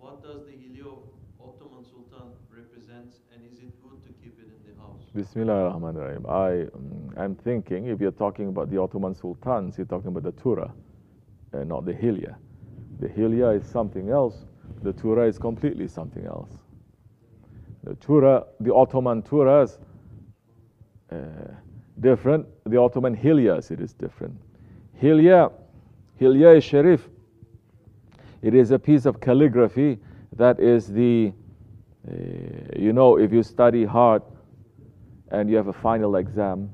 What does the Hilya Ottoman Sultan represent and is it good to keep it in the house? Bismillah ar-Rahman ar-Rahim. I, mm, I'm thinking if you're talking about the Ottoman sultans, you're talking about the Tura, and not the Hilya. The Hilya is something else. The Tura is completely something else. The Tura, the Ottoman Turas, uh, different. The Ottoman Hilyas, it is different. Hilya, Hilya is Sharif, it is a piece of calligraphy that is the, uh, you know, if you study hard and you have a final exam,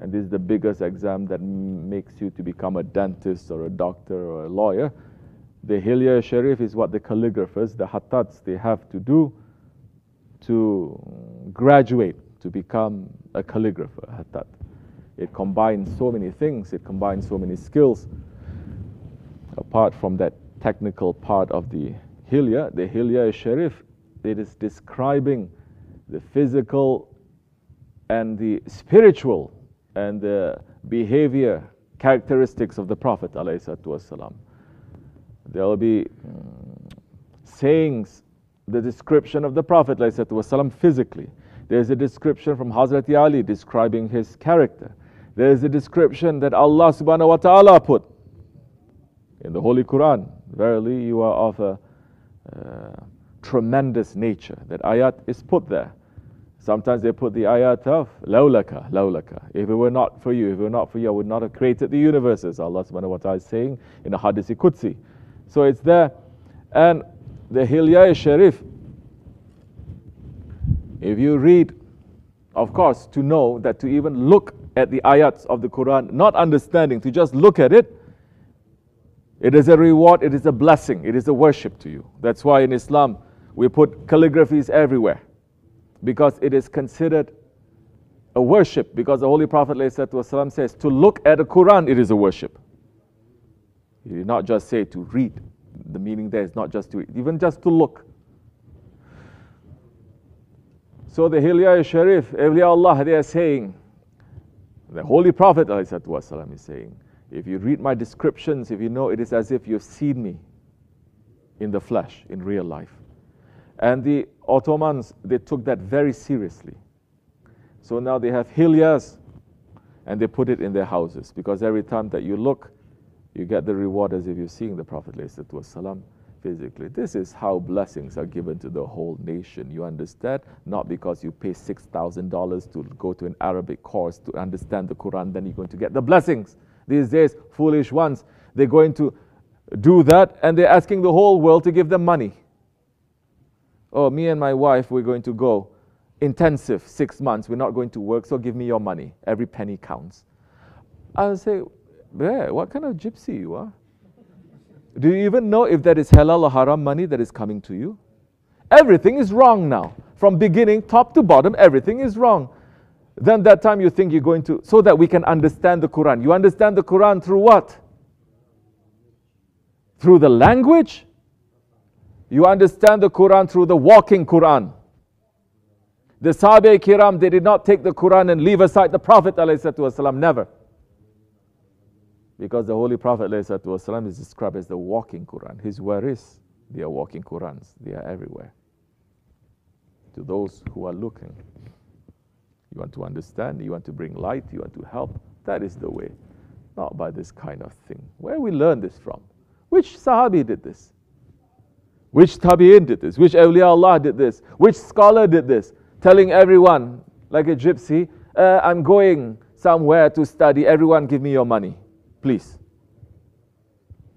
and this is the biggest exam that makes you to become a dentist or a doctor or a lawyer, the Hilya Sharif is what the calligraphers, the Hattats, they have to do to graduate to become a calligrapher, Hattat. It combines so many things, it combines so many skills. Apart from that technical part of the Hilya, the Hilya Sharif, it is describing the physical and the spiritual and the behavior characteristics of the Prophet. ﷺ. There will be um, sayings, the description of the Prophet ﷺ physically. There's a description from Hazrat Ali describing his character. There's a description that Allah subhanahu wa ta'ala put in the Holy Quran. Verily, you are of a uh, tremendous nature. That ayat is put there. Sometimes they put the ayat of lawlaka, lawlaka. If it were not for you, if it were not for you, I would not have created the universes. Allah subhanahu wa ta'ala is saying in the Hadith Qudsi. So it's there. And the Hilya Sharif, if you read, of course, to know that to even look at the ayats of the Quran, not understanding, to just look at it, it is a reward, it is a blessing, it is a worship to you. That's why in Islam we put calligraphies everywhere because it is considered a worship. Because the Holy Prophet says to look at the Quran, it is a worship. He did not just say to read. The meaning there is not just to read, even just to look. So the Hilya Sharif, Awliya Allah, they are saying, the Holy Prophet ﷺ is saying, if you read my descriptions, if you know, it is as if you've seen me in the flesh, in real life. And the Ottomans, they took that very seriously. So now they have hilyas and they put it in their houses because every time that you look, you get the reward as if you're seeing the Prophet ﷺ physically. This is how blessings are given to the whole nation. You understand? Not because you pay $6,000 to go to an Arabic course to understand the Quran, then you're going to get the blessings. These days, foolish ones, they're going to do that and they're asking the whole world to give them money. Oh, me and my wife, we're going to go intensive six months. We're not going to work, so give me your money. Every penny counts. I'll say, Bear, what kind of gypsy you are? Do you even know if that is halal or haram money that is coming to you? Everything is wrong now. From beginning, top to bottom, everything is wrong. Then that time you think you're going to, so that we can understand the Quran. You understand the Quran through what? Through the language? You understand the Quran through the walking Quran. The Sahabe Kiram, they did not take the Quran and leave aside the Prophet ﷺ, never. Because the Holy Prophet ﷺ is described as the walking Quran. His waris, they are walking Qurans. They are everywhere. To those who are looking. You want to understand, you want to bring light, you want to help. That is the way. Not by this kind of thing. Where we learn this from? Which Sahabi did this? Which Tabi'in did this? Which awliya Allah did this? Which scholar did this? Telling everyone, like a gypsy, uh, I'm going somewhere to study, everyone give me your money, please.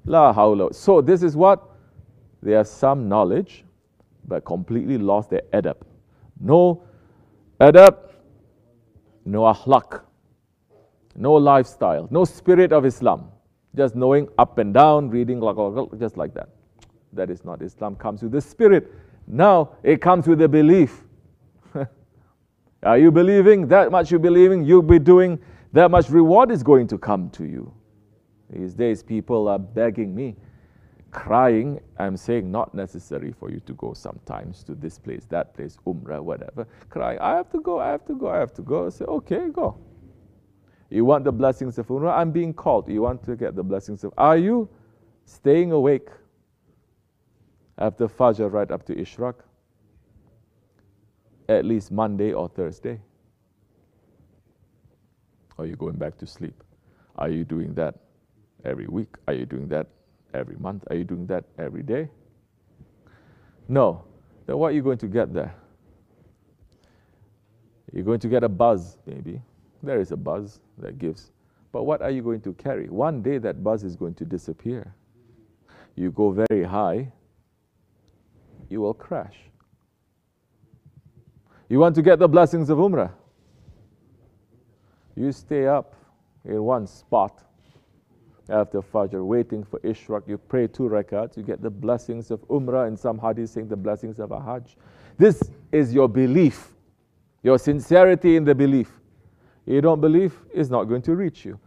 La hawla. So this is what? They have some knowledge, but completely lost their adab. No adab, no ahlak, no lifestyle, no spirit of Islam. Just knowing up and down, reading just like that. That is not Islam. Comes with the spirit. Now it comes with the belief. Are you believing? That much you believing, you'll be doing, that much reward is going to come to you. These days people are begging me, crying. I'm saying not necessary for you to go sometimes to this place, that place, Umrah, whatever. Crying, I have to go, I have to go, I have to go. I say, okay, go. You want the blessings of Umrah? I'm being called. You want to get the blessings of. Are you staying awake? After Fajr, right up to Ishraq, at least Monday or Thursday. Are you going back to sleep? Are you doing that every week? Are you doing that every month? Are you doing that every day? No. Then what are you going to get there? You're going to get a buzz, maybe. There is a buzz that gives. But what are you going to carry? One day that buzz is going to disappear. You go very high, you will crash. You want to get the blessings of Umrah? You stay up in one spot after Fajr, waiting for Ishraq. You pray two rakats, you get the blessings of Umrah, and some hadith saying the blessings of a Hajj. This is your belief, your sincerity in the belief. You don't believe, it's not going to reach you.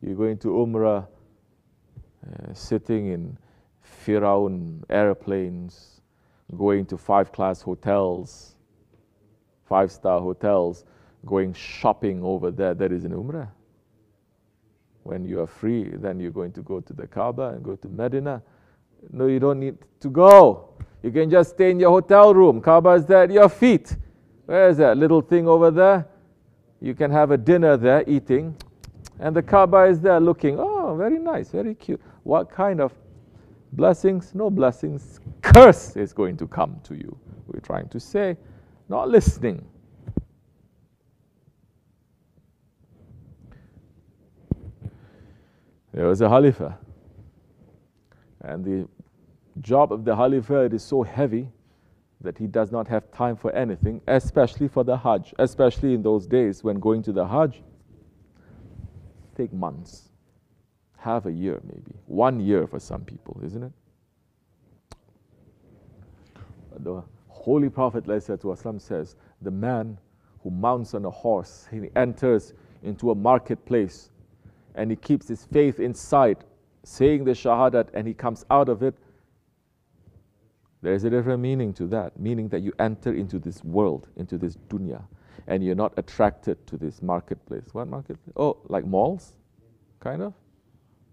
You're going to Umrah, uh, sitting in Firaun airplanes, going to five class hotels, five star hotels, going shopping over there. That is an Umrah. When you are free, then you're going to go to the Kaaba and go to Medina. No, you don't need to go. You can just stay in your hotel room. Kaaba is there at your feet. Where is that little thing over there? You can have a dinner there eating, and the Kaaba is there looking. Oh, very nice, very cute. What kind of blessings? No blessings. Curse is going to come to you. We're trying to say, not listening. There was a Khalifa. And the job of the Khalifa is so heavy that he does not have time for anything, especially for the Hajj, especially in those days when going to the Hajj take months, half a year maybe, one year for some people, isn't it? The Holy Prophet says, the man who mounts on a horse, he enters into a marketplace and he keeps his faith inside, saying the Shahadat, and he comes out of it. There is a different meaning to that, meaning that you enter into this world, into this dunya, and you're not attracted to this marketplace. What marketplace? Oh, like malls, kind of.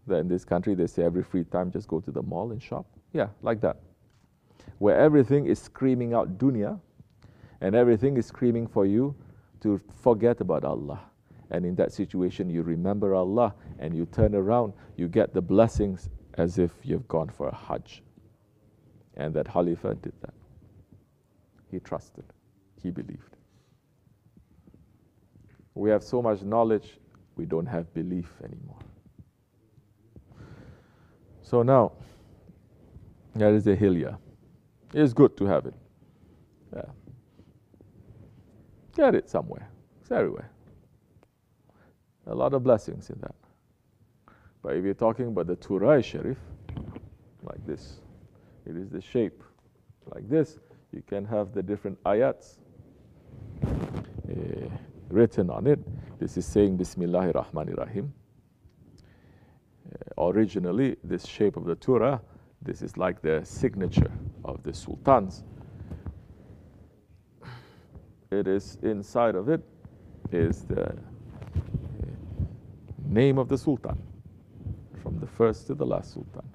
That in this country, they say every free time just go to the mall and shop. Yeah, like that. Where everything is screaming out dunya, and everything is screaming for you to forget about Allah. And in that situation, you remember Allah and you turn around, you get the blessings as if you've gone for a Hajj. And that Khalifa did that. He trusted, he believed. We have so much knowledge, we don't have belief anymore. So now, there is a hilya. It's good to have it. Yeah. Get it somewhere. It's everywhere. A lot of blessings in that. But if you're talking about the Turai Sharif, like this, it is the shape like this. You can have the different ayats uh, written on it. This is saying Bismillahir Rahmanir Rahim. Uh, originally, this shape of the Turah, this is like the signature of the sultans. It is inside of it is the name of the sultan, from the first to the last sultan.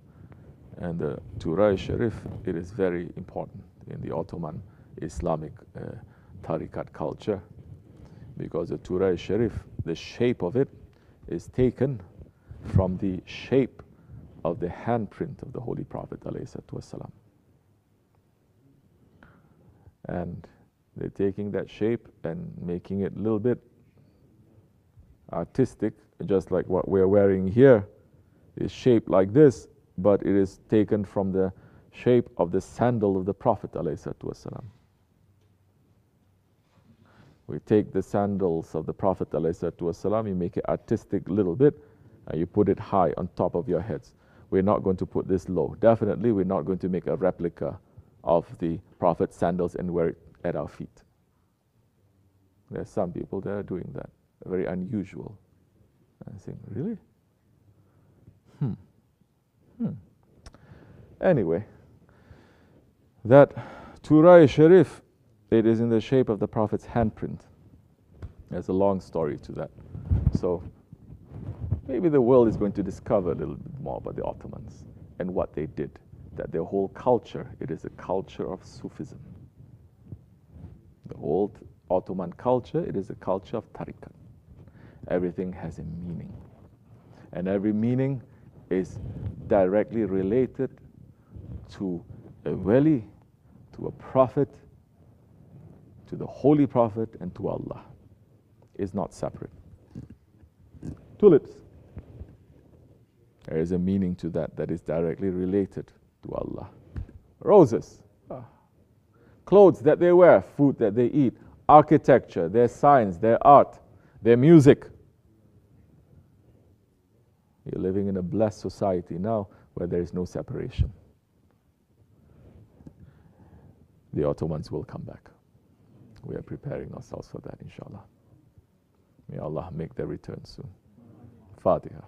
And the Turai Sharif, it is very important in the Ottoman Islamic uh, tariqat culture because the Turai Sharif, the shape of it is taken from the shape of the handprint of the Holy Prophet والسلام. And they're taking that shape and making it a little bit artistic, just like what we're wearing here is shaped like this, but it is taken from the shape of the sandal of the Prophet ﷺ. We take the sandals of the Prophet ﷺ, you make it artistic a little bit, and you put it high on top of your heads. We're not going to put this low. Definitely, we're not going to make a replica of the Prophet's sandals and wear it at our feet. There are some people that are doing that very unusual. I think, really? Hmm. Hmm. Anyway, that Turai Sharif, it is in the shape of the Prophet's handprint. There's a long story to that. So maybe the world is going to discover a little bit more about the Ottomans and what they did that their whole culture, it is a culture of Sufism. The old Ottoman culture, it is a culture of tariqat. Everything has a meaning. And every meaning is directly related to a wali, to a prophet, to the holy prophet, and to Allah. It's not separate. Tulips. There is a meaning to that that is directly related to Allah. Roses. Ah. Clothes that they wear, food that they eat, architecture, their science, their art, their music. You're living in a blessed society now where there is no separation. The Ottomans will come back. We are preparing ourselves for that, inshallah. May Allah make their return soon. Fatiha.